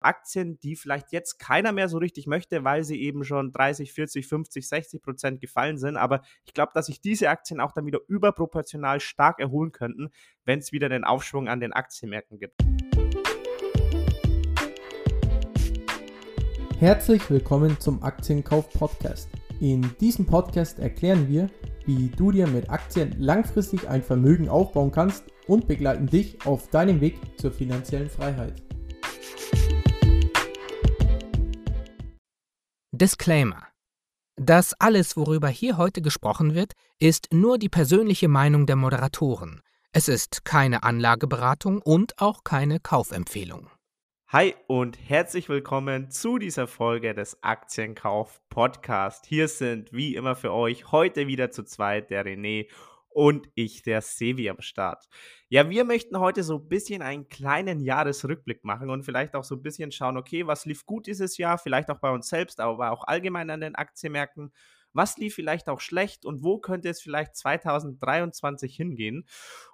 Aktien, die vielleicht jetzt keiner mehr so richtig möchte, weil sie eben schon 30, 40, 50, 60 Prozent gefallen sind. Aber ich glaube, dass sich diese Aktien auch dann wieder überproportional stark erholen könnten, wenn es wieder den Aufschwung an den Aktienmärkten gibt. Herzlich willkommen zum Aktienkauf Podcast. In diesem Podcast erklären wir, wie du dir mit Aktien langfristig ein Vermögen aufbauen kannst und begleiten dich auf deinem Weg zur finanziellen Freiheit. Disclaimer. Das alles, worüber hier heute gesprochen wird, ist nur die persönliche Meinung der Moderatoren. Es ist keine Anlageberatung und auch keine Kaufempfehlung. Hi und herzlich willkommen zu dieser Folge des Aktienkauf Podcast. Hier sind wie immer für euch heute wieder zu zweit der René und ich, der Sevi am Start. Ja, wir möchten heute so ein bisschen einen kleinen Jahresrückblick machen und vielleicht auch so ein bisschen schauen, okay, was lief gut dieses Jahr, vielleicht auch bei uns selbst, aber auch allgemein an den Aktienmärkten. Was lief vielleicht auch schlecht und wo könnte es vielleicht 2023 hingehen?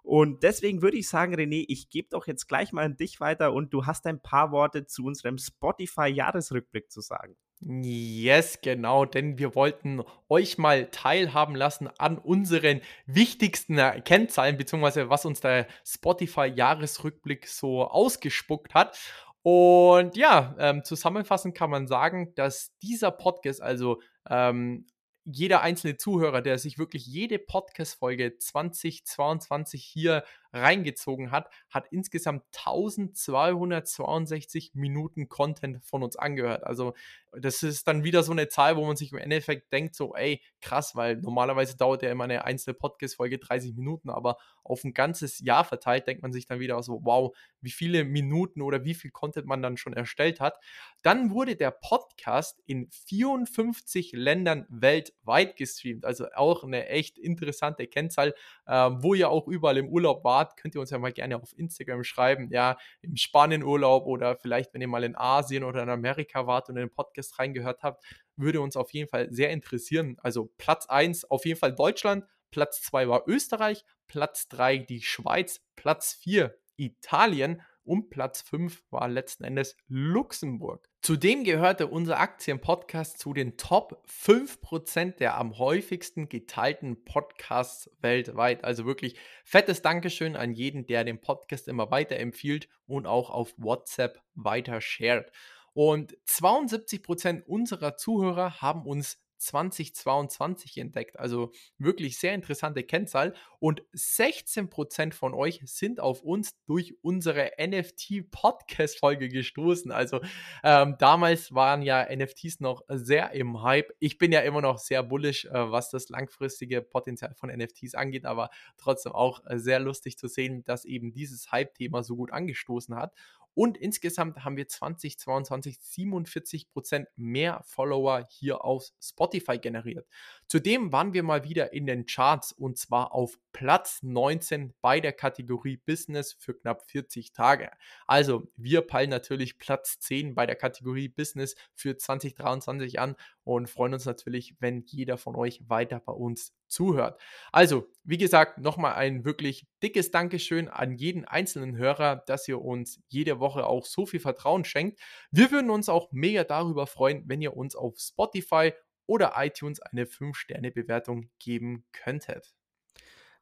Und deswegen würde ich sagen, René, ich gebe doch jetzt gleich mal an dich weiter und du hast ein paar Worte zu unserem Spotify-Jahresrückblick zu sagen. Yes, genau, denn wir wollten euch mal teilhaben lassen an unseren wichtigsten Kennzahlen, beziehungsweise was uns der Spotify-Jahresrückblick so ausgespuckt hat. Und ja, ähm, zusammenfassend kann man sagen, dass dieser Podcast, also ähm, jeder einzelne Zuhörer, der sich wirklich jede Podcast-Folge 2022 hier reingezogen hat, hat insgesamt 1262 Minuten Content von uns angehört. Also das ist dann wieder so eine Zahl, wo man sich im Endeffekt denkt, so, ey, krass, weil normalerweise dauert ja immer eine einzelne Podcast-Folge 30 Minuten, aber auf ein ganzes Jahr verteilt denkt man sich dann wieder so, wow, wie viele Minuten oder wie viel Content man dann schon erstellt hat. Dann wurde der Podcast in 54 Ländern weltweit gestreamt, also auch eine echt interessante Kennzahl, äh, wo ihr auch überall im Urlaub wart wart, könnt ihr uns ja mal gerne auf Instagram schreiben, ja, im Spanienurlaub oder vielleicht, wenn ihr mal in Asien oder in Amerika wart und in den Podcast reingehört habt, würde uns auf jeden Fall sehr interessieren. Also Platz 1 auf jeden Fall Deutschland, Platz 2 war Österreich, Platz 3 die Schweiz, Platz 4 Italien und Platz 5 war letzten Endes Luxemburg. Zudem gehörte unser Aktienpodcast zu den Top 5% der am häufigsten geteilten Podcasts weltweit. Also wirklich fettes Dankeschön an jeden, der den Podcast immer weiterempfiehlt und auch auf WhatsApp weiter shared. Und 72% unserer Zuhörer haben uns 2022 entdeckt. Also wirklich sehr interessante Kennzahl. Und 16% von euch sind auf uns durch unsere NFT-Podcast-Folge gestoßen. Also ähm, damals waren ja NFTs noch sehr im Hype. Ich bin ja immer noch sehr bullish, äh, was das langfristige Potenzial von NFTs angeht, aber trotzdem auch äh, sehr lustig zu sehen, dass eben dieses Hype-Thema so gut angestoßen hat. Und insgesamt haben wir 2022 47% mehr Follower hier auf Spotify generiert. Zudem waren wir mal wieder in den Charts und zwar auf Platz 19 bei der Kategorie Business für knapp 40 Tage. Also wir peilen natürlich Platz 10 bei der Kategorie Business für 2023 an und freuen uns natürlich, wenn jeder von euch weiter bei uns zuhört. Also, wie gesagt, nochmal ein wirklich dickes Dankeschön an jeden einzelnen Hörer, dass ihr uns jede Woche auch so viel Vertrauen schenkt. Wir würden uns auch mega darüber freuen, wenn ihr uns auf Spotify oder iTunes eine 5-Sterne-Bewertung geben könntet.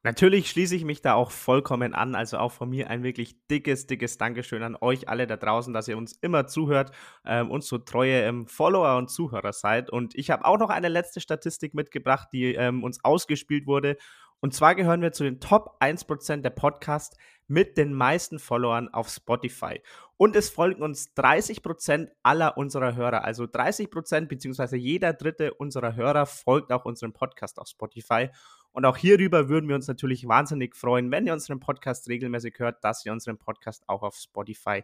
Natürlich schließe ich mich da auch vollkommen an. Also auch von mir ein wirklich dickes, dickes Dankeschön an euch alle da draußen, dass ihr uns immer zuhört ähm, und so treue ähm, Follower und Zuhörer seid. Und ich habe auch noch eine letzte Statistik mitgebracht, die ähm, uns ausgespielt wurde. Und zwar gehören wir zu den Top 1% der Podcasts mit den meisten Followern auf Spotify. Und es folgen uns 30% aller unserer Hörer. Also 30% beziehungsweise jeder dritte unserer Hörer folgt auch unserem Podcast auf Spotify. Und auch hierüber würden wir uns natürlich wahnsinnig freuen, wenn ihr unseren Podcast regelmäßig hört, dass ihr unseren Podcast auch auf Spotify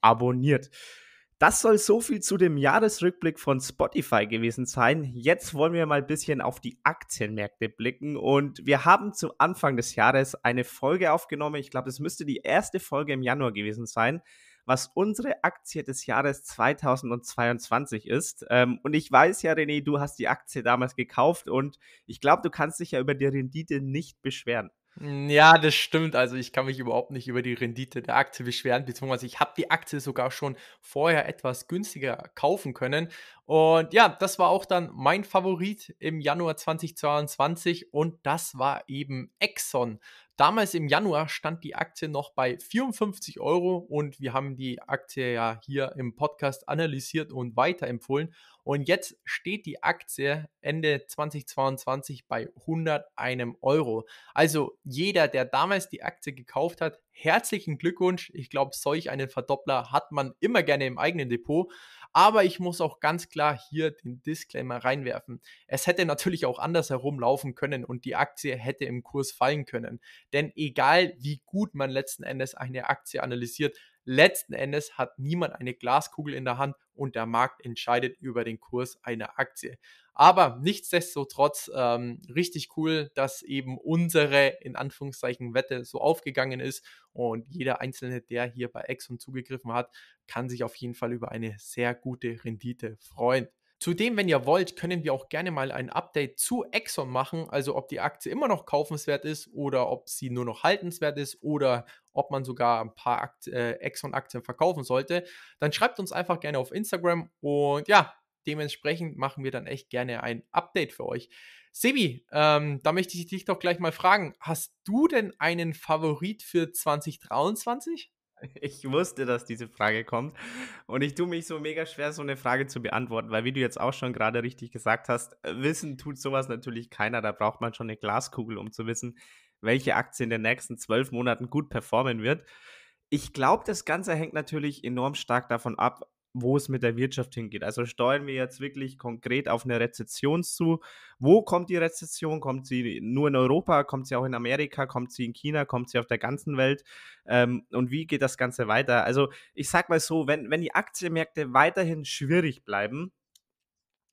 abonniert. Das soll so viel zu dem Jahresrückblick von Spotify gewesen sein. Jetzt wollen wir mal ein bisschen auf die Aktienmärkte blicken und wir haben zu Anfang des Jahres eine Folge aufgenommen. Ich glaube, es müsste die erste Folge im Januar gewesen sein was unsere Aktie des Jahres 2022 ist. Ähm, und ich weiß ja, René, du hast die Aktie damals gekauft und ich glaube, du kannst dich ja über die Rendite nicht beschweren. Hm, ja, das stimmt. Also ich kann mich überhaupt nicht über die Rendite der Aktie beschweren, beziehungsweise ich habe die Aktie sogar schon vorher etwas günstiger kaufen können. Und ja, das war auch dann mein Favorit im Januar 2022 und das war eben Exxon. Damals im Januar stand die Aktie noch bei 54 Euro und wir haben die Aktie ja hier im Podcast analysiert und weiterempfohlen. Und jetzt steht die Aktie Ende 2022 bei 101 Euro. Also jeder, der damals die Aktie gekauft hat, herzlichen Glückwunsch. Ich glaube, solch einen Verdoppler hat man immer gerne im eigenen Depot. Aber ich muss auch ganz klar hier den Disclaimer reinwerfen. Es hätte natürlich auch andersherum laufen können und die Aktie hätte im Kurs fallen können. Denn egal wie gut man letzten Endes eine Aktie analysiert, letzten Endes hat niemand eine Glaskugel in der Hand und der Markt entscheidet über den Kurs einer Aktie. Aber nichtsdestotrotz ähm, richtig cool, dass eben unsere in Anführungszeichen Wette so aufgegangen ist und jeder Einzelne, der hier bei Exxon zugegriffen hat, kann sich auf jeden Fall über eine sehr gute Rendite freuen. Zudem, wenn ihr wollt, können wir auch gerne mal ein Update zu Exxon machen, also ob die Aktie immer noch kaufenswert ist oder ob sie nur noch haltenswert ist oder ob man sogar ein paar Akt äh, Exxon-Aktien verkaufen sollte. Dann schreibt uns einfach gerne auf Instagram und ja, dementsprechend machen wir dann echt gerne ein Update für euch. Sebi, ähm, da möchte ich dich doch gleich mal fragen, hast du denn einen Favorit für 2023? Ich wusste, dass diese Frage kommt. Und ich tue mich so mega schwer, so eine Frage zu beantworten, weil, wie du jetzt auch schon gerade richtig gesagt hast, wissen tut sowas natürlich keiner. Da braucht man schon eine Glaskugel, um zu wissen, welche Aktie in den nächsten zwölf Monaten gut performen wird. Ich glaube, das Ganze hängt natürlich enorm stark davon ab, wo es mit der Wirtschaft hingeht. Also steuern wir jetzt wirklich konkret auf eine Rezession zu. Wo kommt die Rezession? Kommt sie nur in Europa? Kommt sie auch in Amerika? Kommt sie in China? Kommt sie auf der ganzen Welt? Ähm, und wie geht das Ganze weiter? Also ich sag mal so, wenn, wenn die Aktienmärkte weiterhin schwierig bleiben,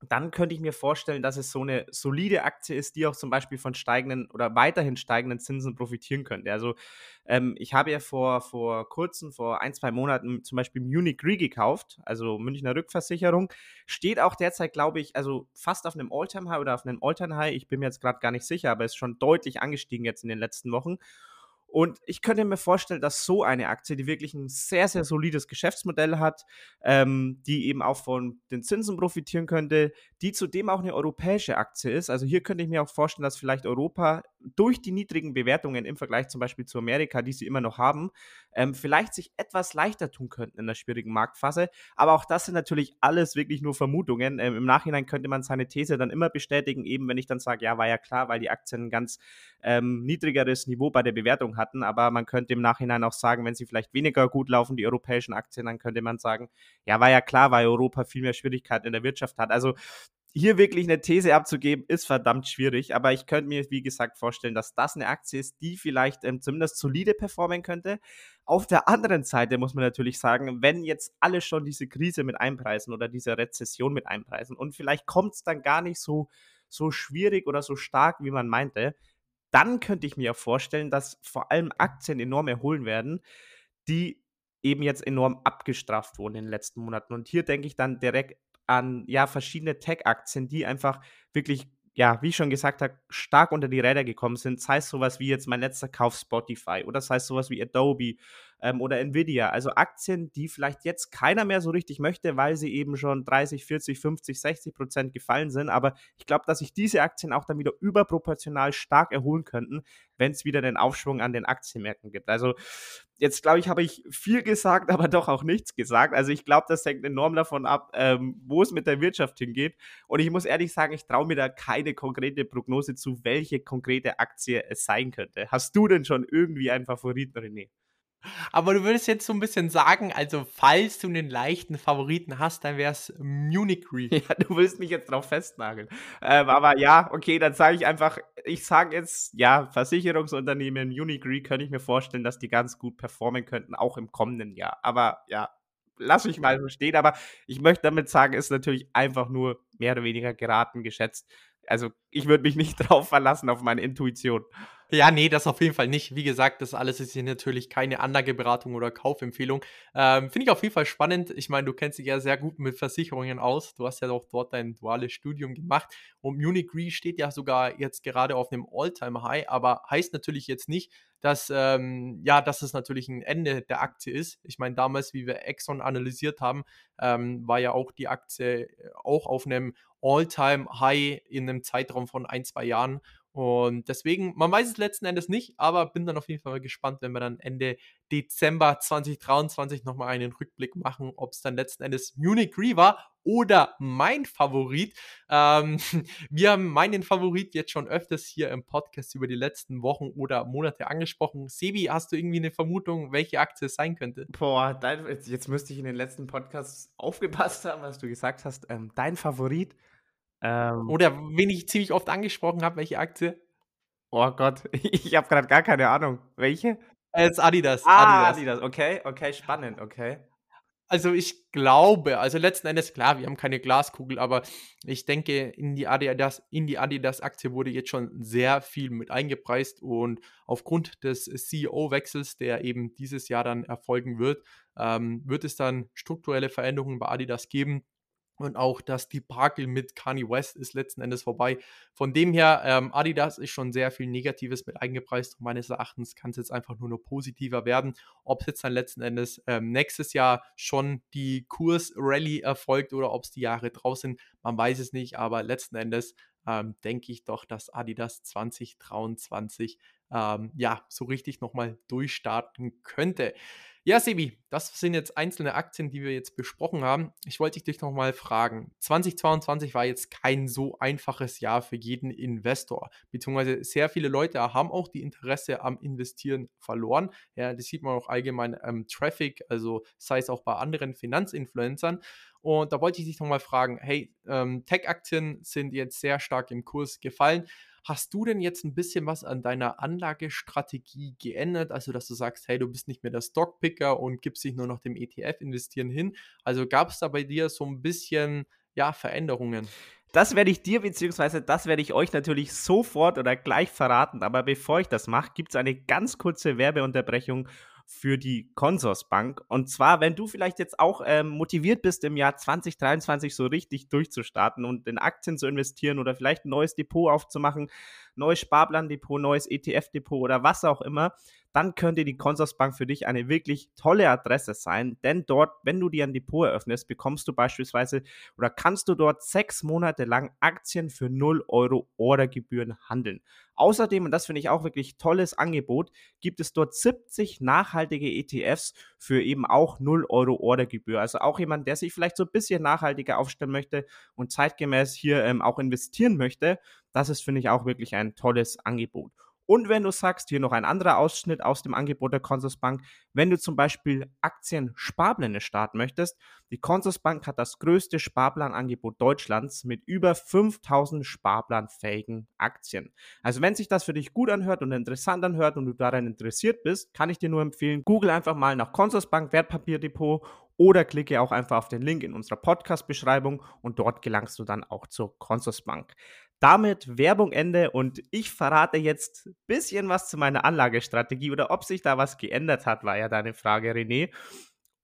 dann könnte ich mir vorstellen, dass es so eine solide Aktie ist, die auch zum Beispiel von steigenden oder weiterhin steigenden Zinsen profitieren könnte. Also ähm, ich habe ja vor, vor kurzem, vor ein, zwei Monaten zum Beispiel Munich Re gekauft, also Münchner Rückversicherung, steht auch derzeit, glaube ich, also fast auf einem All-Time-High oder auf einem All-Time-High, ich bin mir jetzt gerade gar nicht sicher, aber ist schon deutlich angestiegen jetzt in den letzten Wochen. Und ich könnte mir vorstellen, dass so eine Aktie, die wirklich ein sehr, sehr solides Geschäftsmodell hat, ähm, die eben auch von den Zinsen profitieren könnte, die zudem auch eine europäische Aktie ist. Also hier könnte ich mir auch vorstellen, dass vielleicht Europa durch die niedrigen Bewertungen im Vergleich zum Beispiel zu Amerika, die sie immer noch haben, ähm, vielleicht sich etwas leichter tun könnten in der schwierigen Marktphase. Aber auch das sind natürlich alles wirklich nur Vermutungen. Ähm, Im Nachhinein könnte man seine These dann immer bestätigen, eben wenn ich dann sage, ja, war ja klar, weil die Aktien ein ganz ähm, niedrigeres Niveau bei der Bewertung hatten. Aber man könnte im Nachhinein auch sagen, wenn sie vielleicht weniger gut laufen, die europäischen Aktien, dann könnte man sagen, ja, war ja klar, weil Europa viel mehr Schwierigkeiten in der Wirtschaft hat. Also hier wirklich eine These abzugeben, ist verdammt schwierig. Aber ich könnte mir, wie gesagt, vorstellen, dass das eine Aktie ist, die vielleicht ähm, zumindest solide performen könnte. Auf der anderen Seite muss man natürlich sagen, wenn jetzt alle schon diese Krise mit einpreisen oder diese Rezession mit einpreisen und vielleicht kommt es dann gar nicht so, so schwierig oder so stark, wie man meinte, dann könnte ich mir vorstellen, dass vor allem Aktien enorm erholen werden, die eben jetzt enorm abgestraft wurden in den letzten Monaten. Und hier denke ich dann direkt an ja verschiedene Tech-Aktien, die einfach wirklich ja, wie ich schon gesagt habe, stark unter die Räder gekommen sind, sei es sowas wie jetzt mein letzter Kauf Spotify oder sei es sowas wie Adobe ähm, oder Nvidia. Also Aktien, die vielleicht jetzt keiner mehr so richtig möchte, weil sie eben schon 30, 40, 50, 60 Prozent gefallen sind. Aber ich glaube, dass sich diese Aktien auch dann wieder überproportional stark erholen könnten, wenn es wieder den Aufschwung an den Aktienmärkten gibt. Also jetzt glaube ich, habe ich viel gesagt, aber doch auch nichts gesagt. Also ich glaube, das hängt enorm davon ab, ähm, wo es mit der Wirtschaft hingeht. Und ich muss ehrlich sagen, ich traue mir da keine konkrete Prognose zu, welche konkrete Aktie es sein könnte. Hast du denn schon irgendwie einen Favoriten, René? Aber du würdest jetzt so ein bisschen sagen, also falls du einen leichten Favoriten hast, dann wäre es Munich Re. Ja, du willst mich jetzt drauf festnageln. Ähm, aber ja, okay, dann sage ich einfach, ich sage jetzt, ja, Versicherungsunternehmen Munich Re könnte ich mir vorstellen, dass die ganz gut performen könnten, auch im kommenden Jahr. Aber ja, lass mich mal so stehen. Aber ich möchte damit sagen, ist natürlich einfach nur mehr oder weniger geraten geschätzt. Also ich würde mich nicht drauf verlassen, auf meine Intuition. Ja, nee, das auf jeden Fall nicht. Wie gesagt, das alles ist hier natürlich keine Anlageberatung oder Kaufempfehlung. Ähm, Finde ich auf jeden Fall spannend. Ich meine, du kennst dich ja sehr gut mit Versicherungen aus. Du hast ja auch dort dein duales Studium gemacht. Und Munich Re steht ja sogar jetzt gerade auf einem All-Time-High, aber heißt natürlich jetzt nicht, dass, ähm, ja, dass es natürlich ein Ende der Aktie ist. Ich meine, damals, wie wir Exxon analysiert haben, ähm, war ja auch die Aktie äh, auch auf einem All-Time-High in einem Zeitraum von ein, zwei Jahren. Und deswegen, man weiß es letzten Endes nicht, aber bin dann auf jeden Fall gespannt, wenn wir dann Ende Dezember 2023 nochmal einen Rückblick machen, ob es dann letzten Endes Munich Re war oder mein Favorit. Ähm, wir haben meinen Favorit jetzt schon öfters hier im Podcast über die letzten Wochen oder Monate angesprochen. Sebi, hast du irgendwie eine Vermutung, welche Aktie es sein könnte? Boah, dein, jetzt müsste ich in den letzten Podcasts aufgepasst haben, was du gesagt hast. Ähm, dein Favorit? Ähm, Oder wen ich ziemlich oft angesprochen habe, welche Aktie? Oh Gott, ich habe gerade gar keine Ahnung. Welche? Es ist Adidas. Ah, Adidas. Adidas. Okay, okay, spannend, okay. Also ich glaube, also letzten Endes, klar, wir haben keine Glaskugel, aber ich denke, in die Adidas, in die Adidas-Aktie wurde jetzt schon sehr viel mit eingepreist und aufgrund des CEO-Wechsels, der eben dieses Jahr dann erfolgen wird, ähm, wird es dann strukturelle Veränderungen bei Adidas geben. Und auch das Debakel mit Kanye West ist letzten Endes vorbei. Von dem her, ähm, Adidas ist schon sehr viel Negatives mit eingepreist. Und meines Erachtens kann es jetzt einfach nur noch positiver werden. Ob es jetzt dann letzten Endes ähm, nächstes Jahr schon die Kurs-Rally erfolgt oder ob es die Jahre draußen, man weiß es nicht. Aber letzten Endes ähm, denke ich doch, dass Adidas 2023 ähm, ja so richtig nochmal durchstarten könnte. Ja, Sebi, das sind jetzt einzelne Aktien, die wir jetzt besprochen haben. Ich wollte dich noch mal fragen. 2022 war jetzt kein so einfaches Jahr für jeden Investor, beziehungsweise sehr viele Leute haben auch die Interesse am Investieren verloren. Ja, das sieht man auch allgemein am Traffic, also sei es auch bei anderen Finanzinfluencern. Und da wollte ich dich noch mal fragen, hey, ähm, Tech-Aktien sind jetzt sehr stark im Kurs gefallen. Hast du denn jetzt ein bisschen was an deiner Anlagestrategie geändert? Also, dass du sagst, hey, du bist nicht mehr der Stockpicker und gibst dich nur noch dem ETF-Investieren hin. Also gab es da bei dir so ein bisschen, ja, Veränderungen? Das werde ich dir, beziehungsweise das werde ich euch natürlich sofort oder gleich verraten. Aber bevor ich das mache, gibt es eine ganz kurze Werbeunterbrechung für die Consorsbank. Und zwar, wenn du vielleicht jetzt auch ähm, motiviert bist, im Jahr 2023 so richtig durchzustarten und in Aktien zu investieren oder vielleicht ein neues Depot aufzumachen, neues Sparplandepot, neues ETF-Depot oder was auch immer, dann könnte die Consorsbank für dich eine wirklich tolle Adresse sein, denn dort, wenn du dir ein Depot eröffnest, bekommst du beispielsweise oder kannst du dort sechs Monate lang Aktien für 0 Euro Ordergebühren handeln. Außerdem, und das finde ich auch wirklich tolles Angebot, gibt es dort 70 nachhaltige ETFs für eben auch 0 Euro Ordergebühr. Also auch jemand, der sich vielleicht so ein bisschen nachhaltiger aufstellen möchte und zeitgemäß hier ähm, auch investieren möchte, das ist, finde ich, auch wirklich ein tolles Angebot. Und wenn du sagst, hier noch ein anderer Ausschnitt aus dem Angebot der Consorsbank, wenn du zum Beispiel Aktien-Sparpläne starten möchtest, die Consorsbank hat das größte Sparplanangebot Deutschlands mit über 5000 sparplanfähigen Aktien. Also wenn sich das für dich gut anhört und interessant anhört und du daran interessiert bist, kann ich dir nur empfehlen, google einfach mal nach Consorsbank Wertpapierdepot oder klicke auch einfach auf den Link in unserer Podcast-Beschreibung und dort gelangst du dann auch zur Consorsbank. Damit Werbung Ende und ich verrate jetzt ein bisschen was zu meiner Anlagestrategie oder ob sich da was geändert hat, war ja deine Frage, René.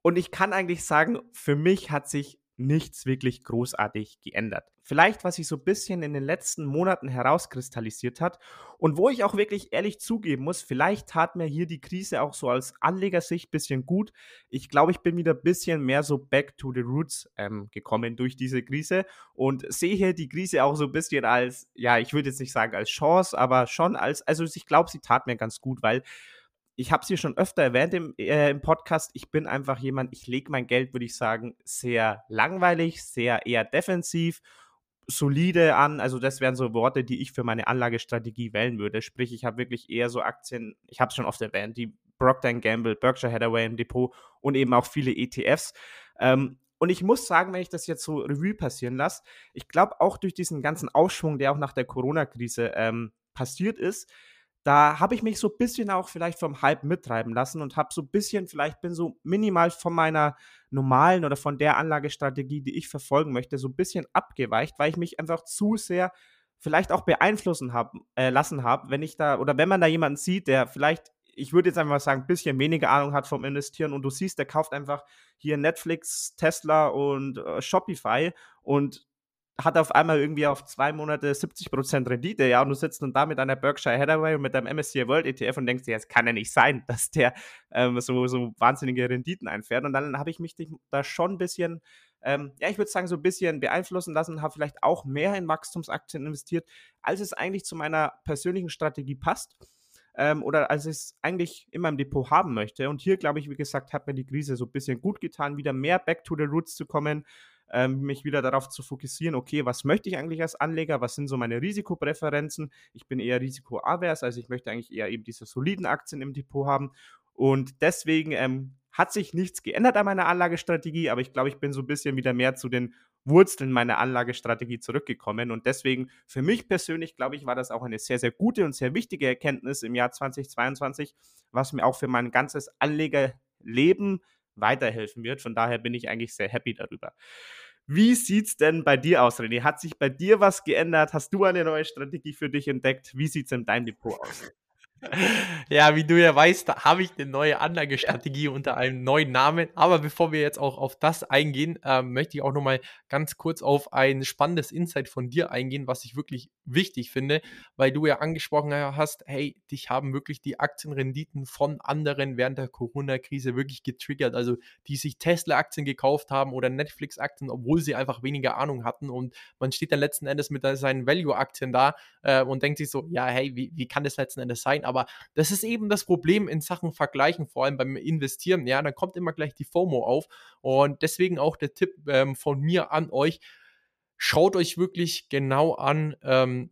Und ich kann eigentlich sagen, für mich hat sich nichts wirklich großartig geändert. Vielleicht, was sich so ein bisschen in den letzten Monaten herauskristallisiert hat und wo ich auch wirklich ehrlich zugeben muss, vielleicht tat mir hier die Krise auch so als Anlegersicht ein bisschen gut. Ich glaube, ich bin wieder ein bisschen mehr so back to the roots ähm, gekommen durch diese Krise und sehe hier die Krise auch so ein bisschen als, ja, ich würde jetzt nicht sagen als Chance, aber schon als, also ich glaube, sie tat mir ganz gut, weil ich habe es hier schon öfter erwähnt im, äh, im Podcast, ich bin einfach jemand, ich lege mein Geld, würde ich sagen, sehr langweilig, sehr eher defensiv, solide an. Also das wären so Worte, die ich für meine Anlagestrategie wählen würde. Sprich, ich habe wirklich eher so Aktien, ich habe es schon oft erwähnt, die Procter Gamble, Berkshire Hathaway im Depot und eben auch viele ETFs. Ähm, und ich muss sagen, wenn ich das jetzt so Revue passieren lasse, ich glaube auch durch diesen ganzen Aufschwung, der auch nach der Corona-Krise ähm, passiert ist, da habe ich mich so ein bisschen auch vielleicht vom Hype mittreiben lassen und habe so ein bisschen, vielleicht bin so minimal von meiner normalen oder von der Anlagestrategie, die ich verfolgen möchte, so ein bisschen abgeweicht, weil ich mich einfach zu sehr vielleicht auch beeinflussen hab, äh, lassen habe, wenn ich da, oder wenn man da jemanden sieht, der vielleicht, ich würde jetzt einfach mal sagen, ein bisschen weniger Ahnung hat vom Investieren und du siehst, der kauft einfach hier Netflix, Tesla und äh, Shopify und hat auf einmal irgendwie auf zwei Monate 70% Rendite, ja, und du sitzt dann da mit einer Berkshire Hathaway und mit deinem MSCI World ETF und denkst dir, es kann ja nicht sein, dass der ähm, so, so wahnsinnige Renditen einfährt. Und dann habe ich mich da schon ein bisschen, ähm, ja, ich würde sagen, so ein bisschen beeinflussen lassen, habe vielleicht auch mehr in Wachstumsaktien investiert, als es eigentlich zu meiner persönlichen Strategie passt. Ähm, oder als ich es eigentlich in meinem Depot haben möchte. Und hier, glaube ich, wie gesagt, hat mir die Krise so ein bisschen gut getan, wieder mehr back to the roots zu kommen, ähm, mich wieder darauf zu fokussieren, okay, was möchte ich eigentlich als Anleger, was sind so meine Risikopräferenzen. Ich bin eher risikoavers, also ich möchte eigentlich eher eben diese soliden Aktien im Depot haben. Und deswegen ähm, hat sich nichts geändert an meiner Anlagestrategie, aber ich glaube, ich bin so ein bisschen wieder mehr zu den Wurzeln meiner Anlagestrategie zurückgekommen. Und deswegen, für mich persönlich, glaube ich, war das auch eine sehr, sehr gute und sehr wichtige Erkenntnis im Jahr 2022, was mir auch für mein ganzes Anlegerleben weiterhelfen wird. Von daher bin ich eigentlich sehr happy darüber. Wie sieht es denn bei dir aus, René? Hat sich bei dir was geändert? Hast du eine neue Strategie für dich entdeckt? Wie sieht es in deinem Depot aus? Ja, wie du ja weißt, da habe ich eine neue Anlagestrategie unter einem neuen Namen. Aber bevor wir jetzt auch auf das eingehen, äh, möchte ich auch nochmal ganz kurz auf ein spannendes Insight von dir eingehen, was ich wirklich wichtig finde, weil du ja angesprochen hast, hey, dich haben wirklich die Aktienrenditen von anderen während der Corona-Krise wirklich getriggert. Also die sich Tesla-Aktien gekauft haben oder Netflix-Aktien, obwohl sie einfach weniger Ahnung hatten. Und man steht dann letzten Endes mit seinen Value-Aktien da äh, und denkt sich so, ja, hey, wie, wie kann das letzten Endes sein? Aber das ist eben das Problem in Sachen Vergleichen, vor allem beim Investieren. Ja, dann kommt immer gleich die FOMO auf. Und deswegen auch der Tipp ähm, von mir an euch. Schaut euch wirklich genau an, ähm,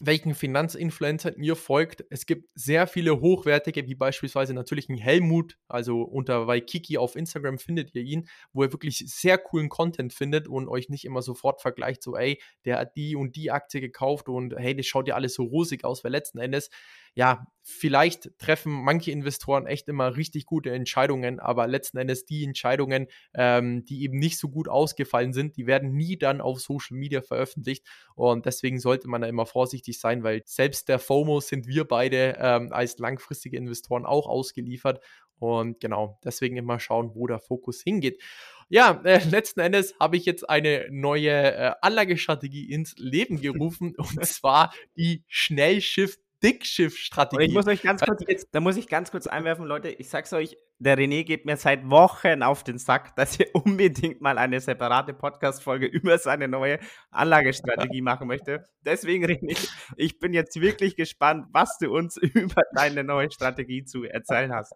welchen Finanzinfluencern ihr folgt. Es gibt sehr viele hochwertige, wie beispielsweise natürlich ein Helmut, also unter Waikiki auf Instagram findet ihr ihn, wo ihr wirklich sehr coolen Content findet und euch nicht immer sofort vergleicht, so ey, der hat die und die Aktie gekauft und hey, das schaut ja alles so rosig aus, weil letzten Endes ja, vielleicht treffen manche Investoren echt immer richtig gute Entscheidungen, aber letzten Endes die Entscheidungen, ähm, die eben nicht so gut ausgefallen sind, die werden nie dann auf Social Media veröffentlicht. Und deswegen sollte man da immer vorsichtig sein, weil selbst der FOMO sind wir beide ähm, als langfristige Investoren auch ausgeliefert. Und genau, deswegen immer schauen, wo der Fokus hingeht. Ja, äh, letzten Endes habe ich jetzt eine neue äh, Anlagestrategie ins Leben gerufen. Und zwar die Schnellschiff Dickschiff-Strategie. Ich muss euch ganz kurz, da muss ich ganz kurz einwerfen, Leute, ich sag's euch, der René geht mir seit Wochen auf den Sack, dass ihr unbedingt mal eine separate Podcast-Folge über seine neue Anlagestrategie machen möchte. Deswegen, René, ich bin jetzt wirklich gespannt, was du uns über deine neue Strategie zu erzählen hast.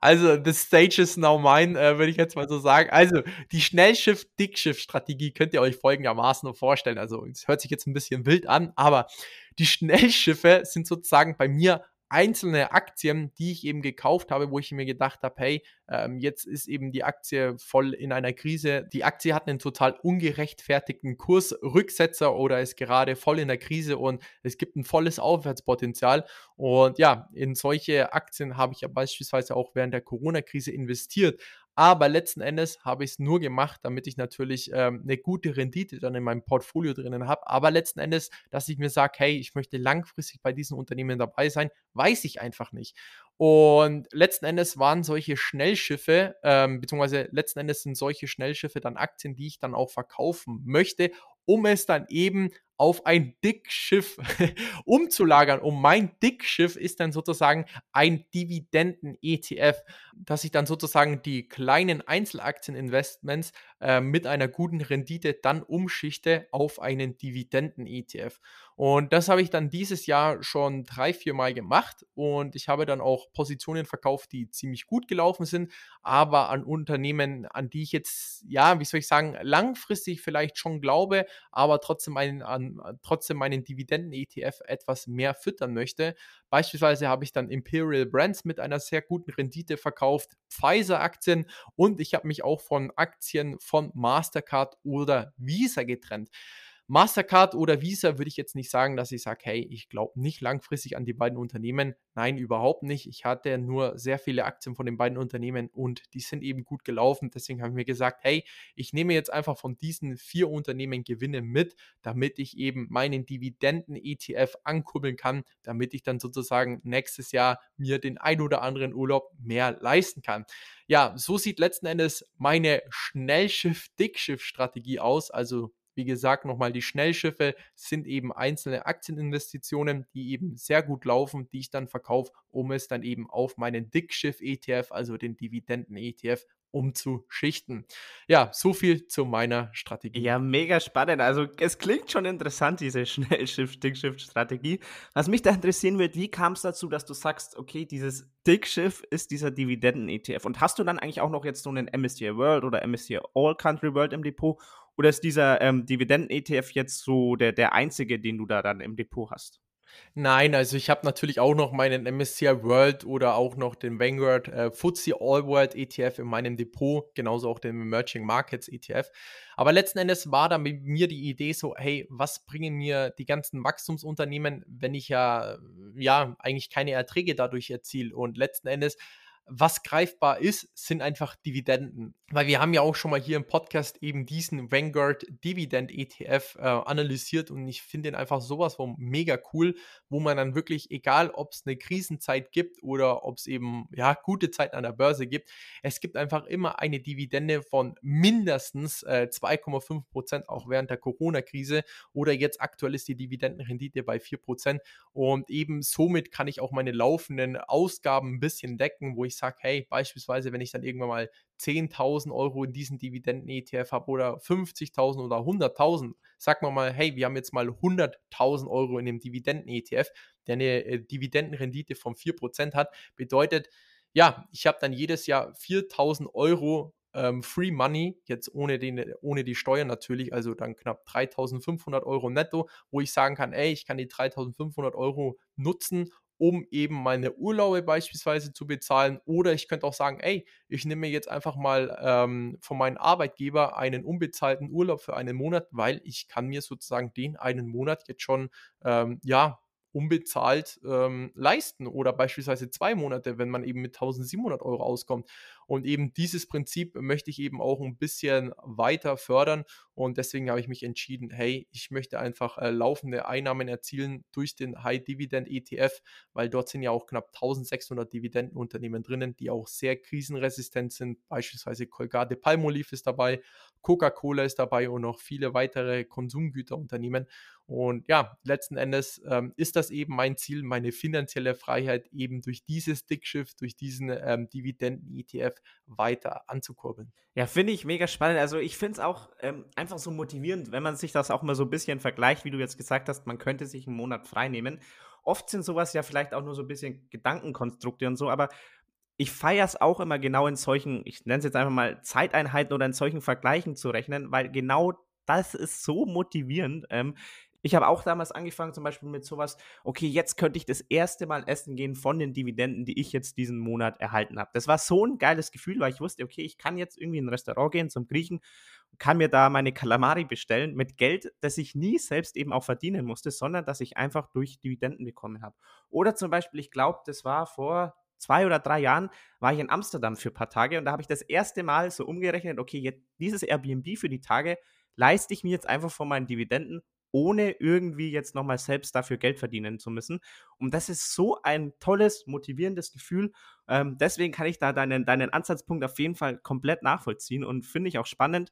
Also, the stage is now mine, äh, würde ich jetzt mal so sagen. Also, die Schnellschiff-Dickschiff-Strategie könnt ihr euch folgendermaßen vorstellen. Also, es hört sich jetzt ein bisschen wild an, aber die Schnellschiffe sind sozusagen bei mir einzelne Aktien, die ich eben gekauft habe, wo ich mir gedacht habe, hey, ähm, jetzt ist eben die Aktie voll in einer Krise. Die Aktie hat einen total ungerechtfertigten Kursrücksetzer oder ist gerade voll in der Krise und es gibt ein volles Aufwärtspotenzial. Und ja, in solche Aktien habe ich ja beispielsweise auch während der Corona-Krise investiert. Aber letzten Endes habe ich es nur gemacht, damit ich natürlich ähm, eine gute Rendite dann in meinem Portfolio drinnen habe. Aber letzten Endes, dass ich mir sage, hey, ich möchte langfristig bei diesen Unternehmen dabei sein, weiß ich einfach nicht. Und letzten Endes waren solche Schnellschiffe, ähm, beziehungsweise letzten Endes sind solche Schnellschiffe dann Aktien, die ich dann auch verkaufen möchte, um es dann eben auf ein Dickschiff umzulagern. Und mein Dickschiff ist dann sozusagen ein Dividenden-ETF, dass ich dann sozusagen die kleinen Einzelaktieninvestments äh, mit einer guten Rendite dann umschichte auf einen Dividenden-ETF. Und das habe ich dann dieses Jahr schon drei, vier Mal gemacht und ich habe dann auch Positionen verkauft, die ziemlich gut gelaufen sind, aber an Unternehmen, an die ich jetzt, ja, wie soll ich sagen, langfristig vielleicht schon glaube, aber trotzdem einen, an, trotzdem meinen Dividenden-ETF etwas mehr füttern möchte. Beispielsweise habe ich dann Imperial Brands mit einer sehr guten Rendite verkauft, Pfizer-Aktien und ich habe mich auch von Aktien von Mastercard oder Visa getrennt. Mastercard oder Visa würde ich jetzt nicht sagen, dass ich sage, hey, ich glaube nicht langfristig an die beiden Unternehmen. Nein, überhaupt nicht. Ich hatte nur sehr viele Aktien von den beiden Unternehmen und die sind eben gut gelaufen. Deswegen habe ich mir gesagt, hey, ich nehme jetzt einfach von diesen vier Unternehmen Gewinne mit, damit ich eben meinen Dividenden-ETF ankurbeln kann, damit ich dann sozusagen nächstes Jahr mir den ein oder anderen Urlaub mehr leisten kann. Ja, so sieht letzten Endes meine Schnellschiff-Dickschiff-Strategie aus. Also wie gesagt, nochmal die Schnellschiffe sind eben einzelne Aktieninvestitionen, die eben sehr gut laufen, die ich dann verkaufe, um es dann eben auf meinen Dickschiff-ETF, also den Dividenden-ETF, umzuschichten. Ja, so viel zu meiner Strategie. Ja, mega spannend. Also es klingt schon interessant, diese Schnellschiff-Dickschiff-Strategie. Was mich da interessieren wird, wie kam es dazu, dass du sagst, okay, dieses Dickschiff ist dieser Dividenden-ETF. Und hast du dann eigentlich auch noch jetzt so einen MSCI World oder MSCI All Country World im Depot? Oder ist dieser ähm, Dividenden-ETF jetzt so der, der einzige, den du da dann im Depot hast? Nein, also ich habe natürlich auch noch meinen MSCI World oder auch noch den Vanguard äh, FTSE All World ETF in meinem Depot, genauso auch den Emerging Markets ETF. Aber letzten Endes war da mit mir die Idee so, hey, was bringen mir die ganzen Wachstumsunternehmen, wenn ich ja, ja eigentlich keine Erträge dadurch erziele? Und letzten Endes was greifbar ist, sind einfach Dividenden. Weil wir haben ja auch schon mal hier im Podcast eben diesen Vanguard Dividend ETF äh, analysiert und ich finde den einfach sowas von mega cool, wo man dann wirklich, egal ob es eine Krisenzeit gibt oder ob es eben ja gute Zeiten an der Börse gibt, es gibt einfach immer eine Dividende von mindestens äh, 2,5 Prozent, auch während der Corona-Krise oder jetzt aktuell ist die Dividendenrendite bei 4 Prozent und eben somit kann ich auch meine laufenden Ausgaben ein bisschen decken, wo ich sage, hey, beispielsweise, wenn ich dann irgendwann mal 10.000 Euro in diesen Dividenden-ETF habe oder 50.000 oder 100.000, sag mal mal, hey, wir haben jetzt mal 100.000 Euro in dem Dividenden-ETF, der eine äh, Dividendenrendite von 4% hat, bedeutet, ja, ich habe dann jedes Jahr 4.000 Euro ähm, Free Money, jetzt ohne, den, ohne die Steuern natürlich, also dann knapp 3.500 Euro netto, wo ich sagen kann, ey, ich kann die 3.500 Euro nutzen, um eben meine Urlaube beispielsweise zu bezahlen. Oder ich könnte auch sagen, ey, ich nehme jetzt einfach mal ähm, von meinem Arbeitgeber einen unbezahlten Urlaub für einen Monat, weil ich kann mir sozusagen den einen Monat jetzt schon, ähm, ja, unbezahlt ähm, leisten oder beispielsweise zwei Monate, wenn man eben mit 1700 Euro auskommt. Und eben dieses Prinzip möchte ich eben auch ein bisschen weiter fördern und deswegen habe ich mich entschieden, hey, ich möchte einfach äh, laufende Einnahmen erzielen durch den High Dividend ETF, weil dort sind ja auch knapp 1600 Dividendenunternehmen drinnen, die auch sehr krisenresistent sind. Beispielsweise Colgate Palmolive ist dabei, Coca-Cola ist dabei und noch viele weitere Konsumgüterunternehmen. Und ja, letzten Endes ähm, ist das eben mein Ziel, meine finanzielle Freiheit eben durch dieses Dickschiff, durch diesen ähm, Dividenden-ETF weiter anzukurbeln. Ja, finde ich mega spannend. Also ich finde es auch ähm, einfach so motivierend, wenn man sich das auch mal so ein bisschen vergleicht, wie du jetzt gesagt hast, man könnte sich einen Monat frei nehmen. Oft sind sowas ja vielleicht auch nur so ein bisschen Gedankenkonstrukte und so, aber ich feiere es auch immer genau in solchen, ich nenne es jetzt einfach mal Zeiteinheiten oder in solchen Vergleichen zu rechnen, weil genau das ist so motivierend. Ähm, ich habe auch damals angefangen, zum Beispiel mit sowas, okay, jetzt könnte ich das erste Mal essen gehen von den Dividenden, die ich jetzt diesen Monat erhalten habe. Das war so ein geiles Gefühl, weil ich wusste, okay, ich kann jetzt irgendwie in ein Restaurant gehen zum Griechen, kann mir da meine Kalamari bestellen mit Geld, das ich nie selbst eben auch verdienen musste, sondern das ich einfach durch Dividenden bekommen habe. Oder zum Beispiel, ich glaube, das war vor zwei oder drei Jahren, war ich in Amsterdam für ein paar Tage und da habe ich das erste Mal so umgerechnet, okay, jetzt dieses Airbnb für die Tage leiste ich mir jetzt einfach von meinen Dividenden ohne irgendwie jetzt nochmal selbst dafür Geld verdienen zu müssen. Und das ist so ein tolles, motivierendes Gefühl. Ähm, deswegen kann ich da deinen, deinen Ansatzpunkt auf jeden Fall komplett nachvollziehen und finde ich auch spannend,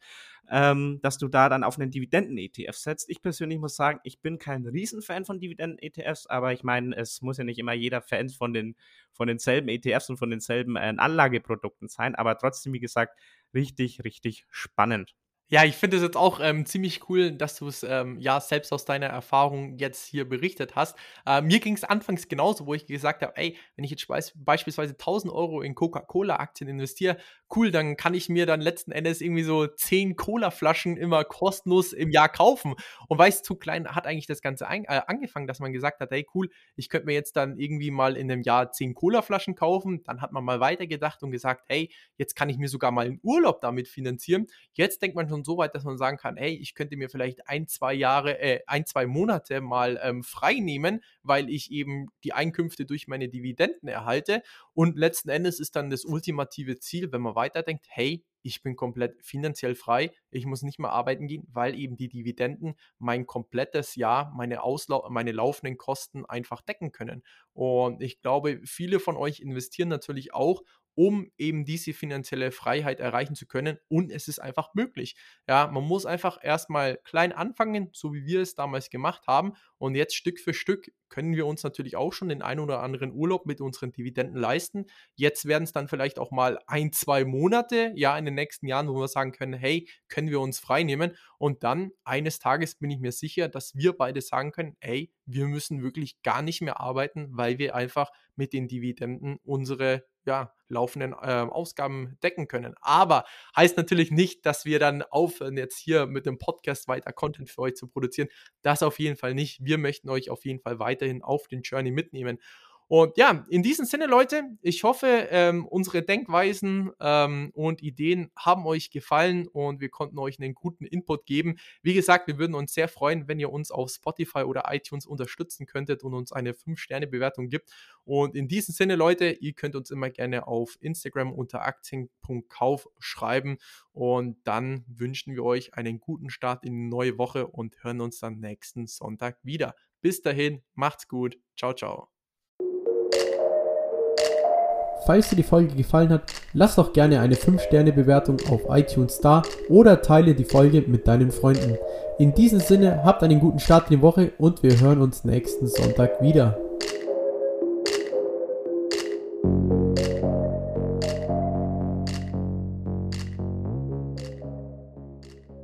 ähm, dass du da dann auf einen Dividenden-ETF setzt. Ich persönlich muss sagen, ich bin kein Riesenfan von Dividenden-ETFs, aber ich meine, es muss ja nicht immer jeder Fan von, den, von denselben ETFs und von denselben äh, Anlageprodukten sein, aber trotzdem, wie gesagt, richtig, richtig spannend. Ja, ich finde es jetzt auch ähm, ziemlich cool, dass du es ähm, ja selbst aus deiner Erfahrung jetzt hier berichtet hast. Äh, mir ging es anfangs genauso, wo ich gesagt habe, ey, wenn ich jetzt beispielsweise 1000 Euro in Coca-Cola-Aktien investiere, cool, dann kann ich mir dann letzten Endes irgendwie so 10 Cola-Flaschen immer kostenlos im Jahr kaufen. Und weißt du, klein hat eigentlich das Ganze ein, äh, angefangen, dass man gesagt hat, hey, cool, ich könnte mir jetzt dann irgendwie mal in einem Jahr 10 Cola-Flaschen kaufen. Dann hat man mal weitergedacht und gesagt, hey, jetzt kann ich mir sogar mal einen Urlaub damit finanzieren. Jetzt denkt man schon schon so weit, dass man sagen kann, hey, ich könnte mir vielleicht ein, zwei Jahre, äh, ein, zwei Monate mal ähm, frei nehmen, weil ich eben die Einkünfte durch meine Dividenden erhalte. Und letzten Endes ist dann das ultimative Ziel, wenn man weiterdenkt, hey, ich bin komplett finanziell frei, ich muss nicht mehr arbeiten gehen, weil eben die Dividenden mein komplettes Jahr, meine, Ausla meine laufenden Kosten einfach decken können. Und ich glaube, viele von euch investieren natürlich auch, um eben diese finanzielle Freiheit erreichen zu können. Und es ist einfach möglich. Ja, man muss einfach erstmal klein anfangen, so wie wir es damals gemacht haben. Und jetzt Stück für Stück können wir uns natürlich auch schon den einen oder anderen Urlaub mit unseren Dividenden leisten. Jetzt werden es dann vielleicht auch mal ein, zwei Monate, ja, in den nächsten Jahren, wo wir sagen können, hey, können wir uns frei nehmen. Und dann eines Tages bin ich mir sicher, dass wir beide sagen können, hey, wir müssen wirklich gar nicht mehr arbeiten, weil wir einfach mit den Dividenden unsere ja, laufenden äh, Ausgaben decken können. Aber heißt natürlich nicht, dass wir dann aufhören, jetzt hier mit dem Podcast weiter Content für euch zu produzieren. Das auf jeden Fall nicht. Wir möchten euch auf jeden Fall weiterhin auf den Journey mitnehmen. Und ja, in diesem Sinne, Leute, ich hoffe, ähm, unsere Denkweisen ähm, und Ideen haben euch gefallen und wir konnten euch einen guten Input geben. Wie gesagt, wir würden uns sehr freuen, wenn ihr uns auf Spotify oder iTunes unterstützen könntet und uns eine 5-Sterne-Bewertung gibt. Und in diesem Sinne, Leute, ihr könnt uns immer gerne auf Instagram unter aktien.kauf schreiben und dann wünschen wir euch einen guten Start in die neue Woche und hören uns dann nächsten Sonntag wieder. Bis dahin, macht's gut. Ciao, ciao. Falls dir die Folge gefallen hat, lass doch gerne eine 5-Sterne-Bewertung auf iTunes da oder teile die Folge mit deinen Freunden. In diesem Sinne, habt einen guten Start in die Woche und wir hören uns nächsten Sonntag wieder.